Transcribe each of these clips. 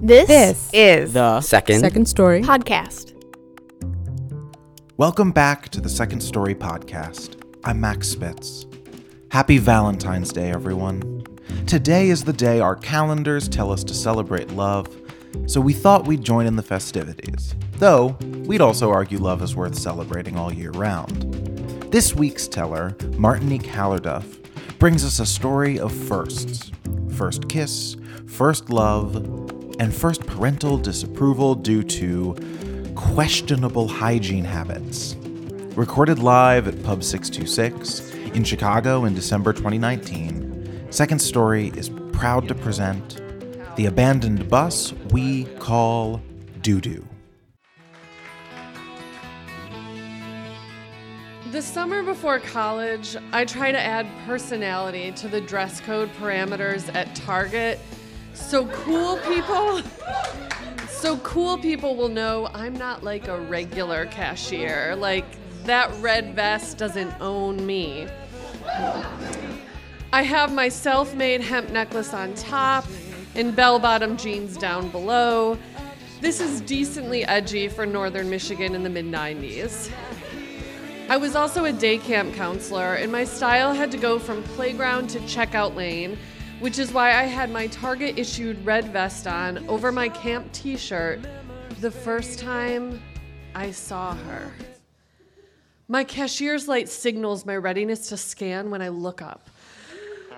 This, This is The Second. second story. podcast. Welcome back to the Second Story Podcast. I'm Max Spitz. Happy Valentine's Day, everyone. Today is the day our calendars tell us to celebrate love, so we thought we'd join in the festivities. Though, we'd also argue love is worth celebrating all year round. This week's teller, Martinique Hallerduff, brings us a story of firsts first kiss, first love, and first parental disapproval due to questionable hygiene habits. Recorded live at Pub 626 in Chicago in December 2019, Second Story is proud to present the abandoned bus we call Doo Doo. The summer before college, I try to add personality to the dress code parameters at Target so cool people so cool people will know I'm not like a regular cashier. Like that red vest doesn't own me. I have my self-made hemp necklace on top and bell-bottom jeans down below. This is decently edgy for northern Michigan in the mid 90s. I was also a day camp counselor, and my style had to go from playground to checkout lane, which is why I had my Target issued red vest on over my camp t shirt the first time I saw her. My cashier's light signals my readiness to scan when I look up.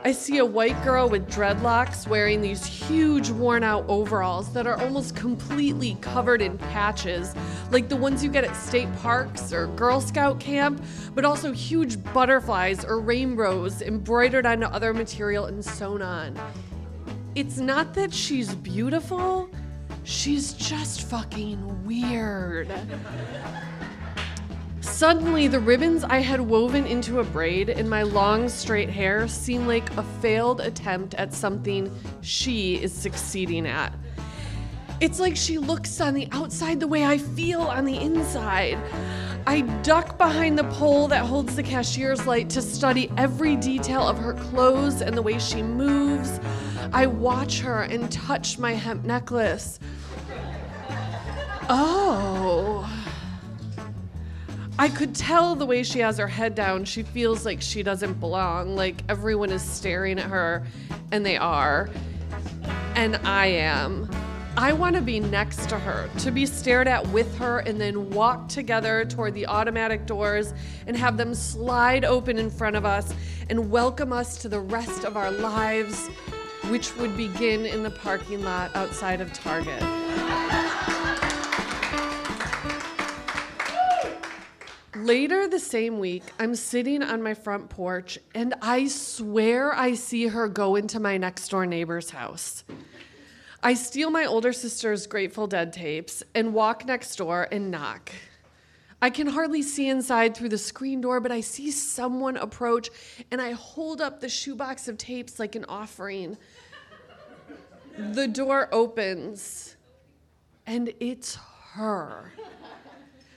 I see a white girl with dreadlocks wearing these huge worn out overalls that are almost completely covered in patches, like the ones you get at state parks or Girl Scout camp, but also huge butterflies or rainbows embroidered onto other material and sewn on. It's not that she's beautiful, she's just fucking weird. Suddenly, the ribbons I had woven into a braid in my long straight hair seem like a failed attempt at something she is succeeding at. It's like she looks on the outside the way I feel on the inside. I duck behind the pole that holds the cashier's light to study every detail of her clothes and the way she moves. I watch her and touch my hemp necklace. Oh. I could tell the way she has her head down, she feels like she doesn't belong, like everyone is staring at her, and they are. And I am. I want to be next to her, to be stared at with her, and then walk together toward the automatic doors and have them slide open in front of us and welcome us to the rest of our lives, which would begin in the parking lot outside of Target. Later the same week, I'm sitting on my front porch and I swear I see her go into my next door neighbor's house. I steal my older sister's Grateful Dead tapes and walk next door and knock. I can hardly see inside through the screen door, but I see someone approach and I hold up the shoebox of tapes like an offering. The door opens and it's her.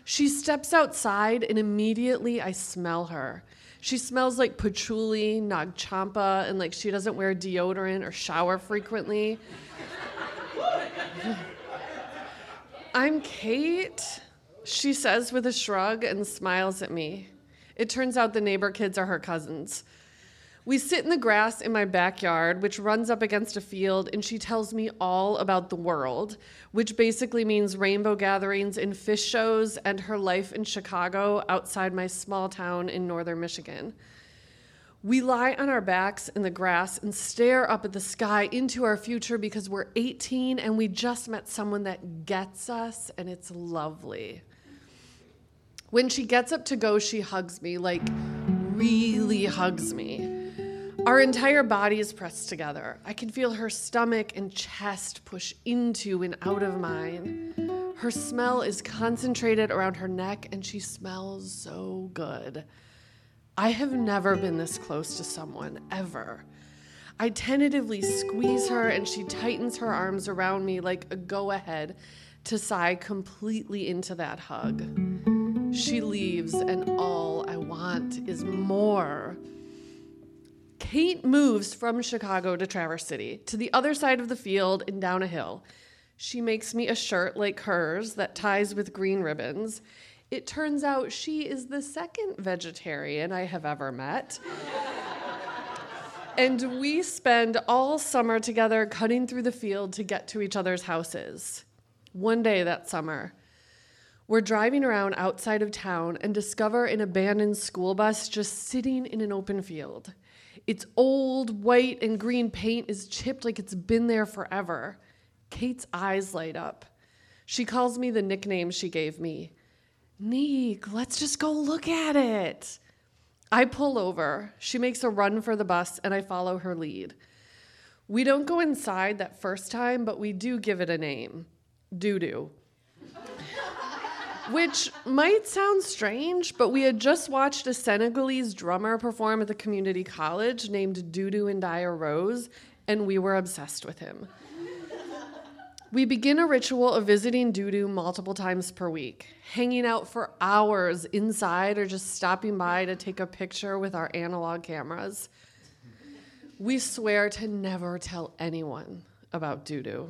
She steps outside, and immediately I smell her. She smells like patchouli, nag champa, and like she doesn't wear deodorant or shower frequently. I'm Kate, she says with a shrug and smiles at me. It turns out the neighbor kids are her cousins. We sit in the grass in my backyard, which runs up against a field, and she tells me all about the world, which basically means rainbow gatherings and Phish shows and her life in Chicago outside my small town in northern Michigan. We lie on our backs in the grass and stare up at the sky into our future because we're 18 and we just met someone that gets us, and it's lovely. When she gets up to go, she hugs me, like really hugs me. Our entire body is pressed together. I can feel her stomach and chest push into and out of mine. Her smell is concentrated around her neck, and she smells so good. I have never been this close to someone, ever. I tentatively squeeze her, and she tightens her arms around me like a go ahead to sigh completely into that hug. She leaves, and all I want is more. Kate moves from Chicago to Traverse City, to the other side of the field and down a hill. She makes me a shirt like hers that ties with green ribbons. It turns out she is the second vegetarian I have ever met. and we spend all summer together cutting through the field to get to each other's houses. One day that summer, we're driving around outside of town and discover an abandoned school bus just sitting in an open field. Its old white and green paint is chipped like it's been there forever. Kate's eyes light up. She calls me the nickname she gave me. Neek, let's just go look at it. I pull over. She makes a run for the bus, and I follow her lead. We don't go inside that first time, but we do give it a name doo doo. Which might sound strange, but we had just watched a Senegalese drummer perform at the community college named Doudou N'Diaye Rose, and we were obsessed with him. We begin a ritual of visiting Dudu multiple times per week, hanging out for hours inside or just stopping by to take a picture with our analog cameras. We swear to never tell anyone about Dudu.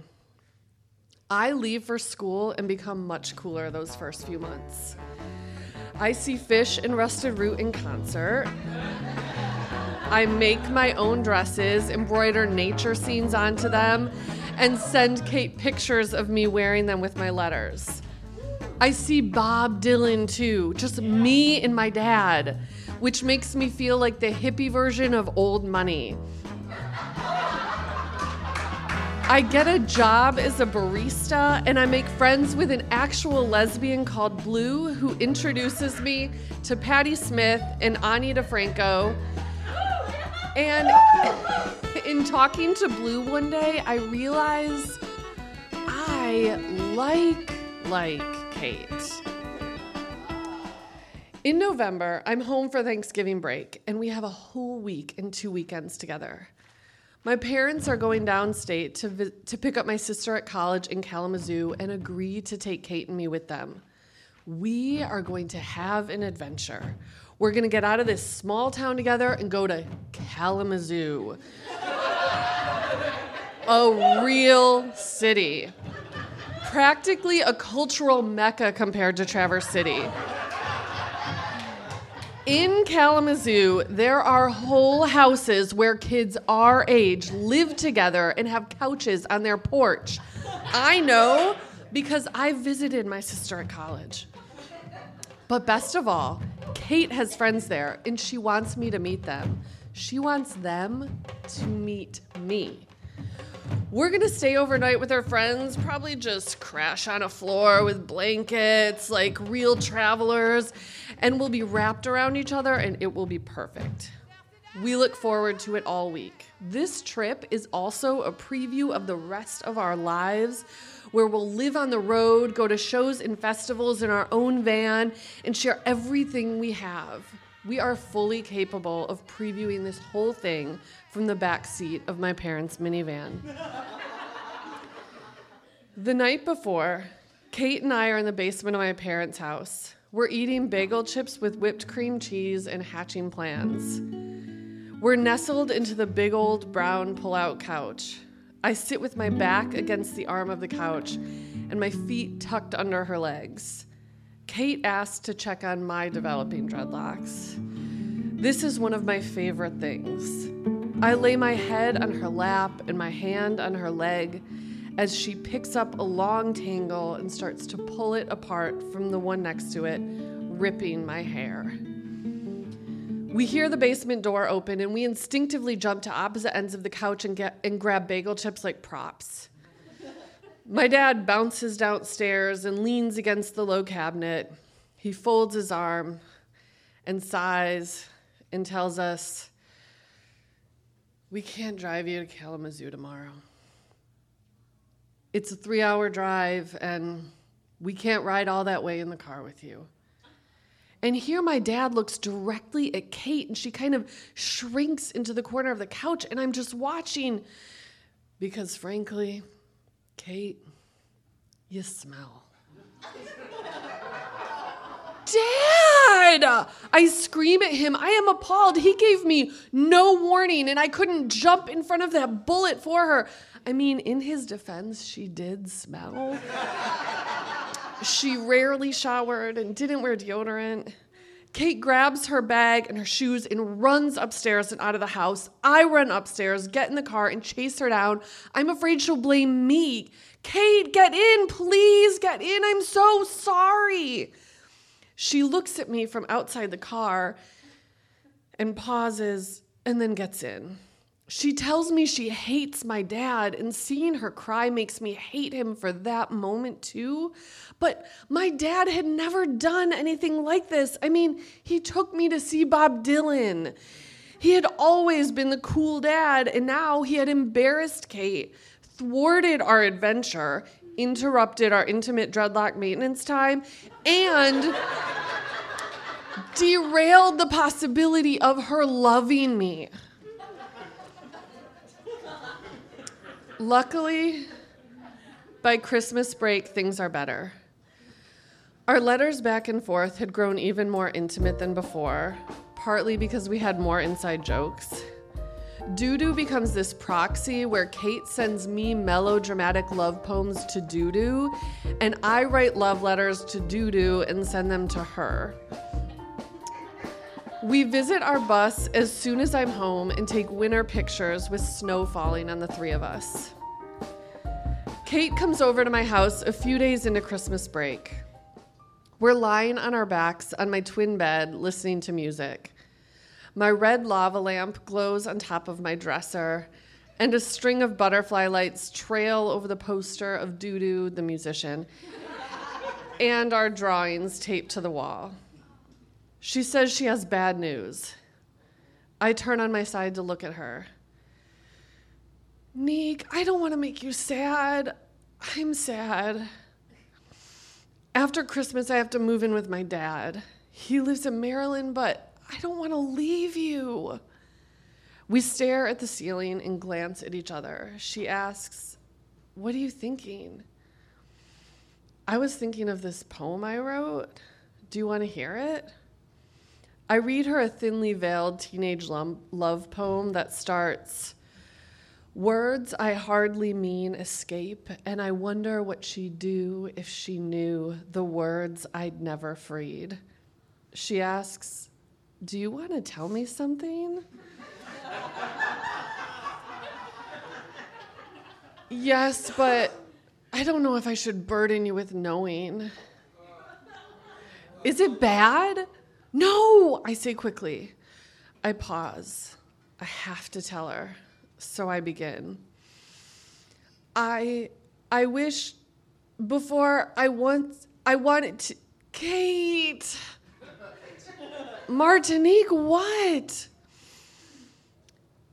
I leave for school and become much cooler those first few months. I see Phish and Rusted Root in concert. I make my own dresses, embroider nature scenes onto them, and send Kate pictures of me wearing them with my letters. I see Bob Dylan too, just me and my dad, which makes me feel like the hippie version of old money. I get a job as a barista and I make friends with an actual lesbian called Blue who introduces me to Patti Smith and Ani DiFranco. And in talking to Blue one day, I realize I like like Kate. In November, I'm home for Thanksgiving break and we have a whole week and two weekends together. My parents are going downstate to, vi- to pick up my sister at college in Kalamazoo and agree to take Kate and me with them. We are going to have an adventure. We're going to get out of this small town together and go to Kalamazoo, a real city. Practically a cultural mecca compared to Traverse City. In Kalamazoo, there are whole houses where kids our age live together and have couches on their porch. I know because I visited my sister at college. But best of all, Kate has friends there and she wants me to meet them. She wants them to meet me. We're gonna stay overnight with our friends, probably just crash on a floor with blankets like real travelers, and we'll be wrapped around each other and it will be perfect. We look forward to it all week. This trip is also a preview of the rest of our lives where we'll live on the road, go to shows and festivals in our own van, and share everything we have. We are fully capable of previewing this whole thing from the back seat of my parents' minivan. the night before, Kate and I are in the basement of my parents' house. We're eating bagel chips with whipped cream cheese and hatching plans. We're nestled into the big old brown pull-out couch. I sit with my back against the arm of the couch and my feet tucked under her legs. Kate asked to check on my developing dreadlocks. This is one of my favorite things. I lay my head on her lap and my hand on her leg as she picks up a long tangle and starts to pull it apart from the one next to it, ripping my hair. We hear the basement door open and we instinctively jump to opposite ends of the couch and, get, and grab bagel chips like props. My dad bounces downstairs and leans against the low cabinet. He folds his arm and sighs and tells us, We can't drive you to Kalamazoo tomorrow. It's a three hour drive, and we can't ride all that way in the car with you. And here my dad looks directly at Kate, and she kind of shrinks into the corner of the couch, and I'm just watching because, frankly, Kate, you smell. Dad! I scream at him. I am appalled. He gave me no warning, and I couldn't jump in front of that bullet for her. I mean, in his defense, she did smell. she rarely showered and didn't wear deodorant. Kate grabs her bag and her shoes and runs upstairs and out of the house. I run upstairs, get in the car, and chase her down. I'm afraid she'll blame me. Kate, get in, please get in. I'm so sorry. She looks at me from outside the car and pauses and then gets in. She tells me she hates my dad, and seeing her cry makes me hate him for that moment too. But my dad had never done anything like this. I mean, he took me to see Bob Dylan. He had always been the cool dad, and now he had embarrassed Kate, thwarted our adventure, interrupted our intimate dreadlock maintenance time, and derailed the possibility of her loving me. Luckily, by Christmas break, things are better. Our letters back and forth had grown even more intimate than before, partly because we had more inside jokes. Doodoo becomes this proxy where Kate sends me melodramatic love poems to Doodoo, and I write love letters to Doodoo and send them to her. We visit our bus as soon as I'm home and take winter pictures with snow falling on the three of us. Kate comes over to my house a few days into Christmas break. We're lying on our backs on my twin bed listening to music. My red lava lamp glows on top of my dresser, and a string of butterfly lights trail over the poster of Doodoo the musician and our drawings taped to the wall. She says she has bad news. I turn on my side to look at her. Neek, I don't want to make you sad. I'm sad. After Christmas, I have to move in with my dad. He lives in Maryland, but I don't want to leave you. We stare at the ceiling and glance at each other. She asks, What are you thinking? I was thinking of this poem I wrote. Do you want to hear it? I read her a thinly veiled teenage love poem that starts Words I hardly mean escape, and I wonder what she'd do if she knew the words I'd never freed. She asks, Do you want to tell me something? yes, but I don't know if I should burden you with knowing. Is it bad? No, I say quickly. I pause. I have to tell her. So I begin. I I wish before I once I wanted to Kate Martinique, what?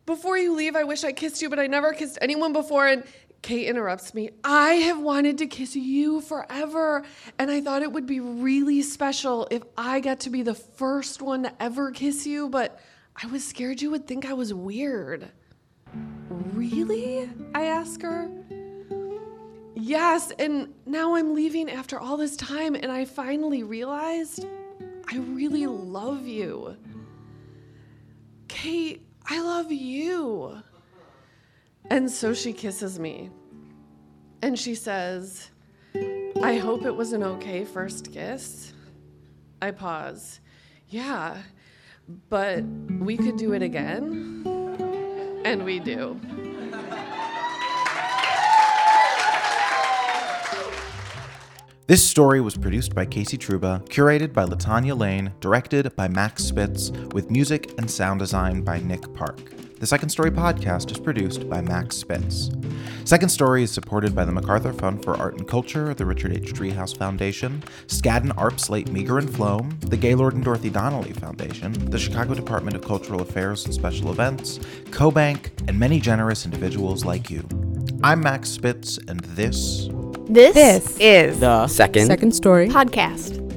Before you leave, I wish I kissed you, but I never kissed anyone before. And Kate interrupts me. I have wanted to kiss you forever, and I thought it would be really special if I got to be the first one to ever kiss you, but I was scared you would think I was weird. Really? I ask her. Yes, and now I'm leaving after all this time, and I finally realized I really love you. Kate, I love you. And so she kisses me. And she says, I hope it was an okay first kiss. I pause. Yeah, but we could do it again. And we do. This story was produced by Casey Truba, curated by Latanya Lane, directed by Max Spitz, with music and sound design by Nick Park. The Second Story podcast is produced by Max Spitz. Second Story is supported by the MacArthur Fund for Art and Culture, the Richard H. Driehaus Foundation, Skadden Arp Slate Meagher and Flom, the Gaylord and Dorothy Donnelly Foundation, the Chicago Department of Cultural Affairs and Special Events, CoBank, and many generous individuals like you. I'm Max Spitz, and this. This, this is the Second, Second Story podcast.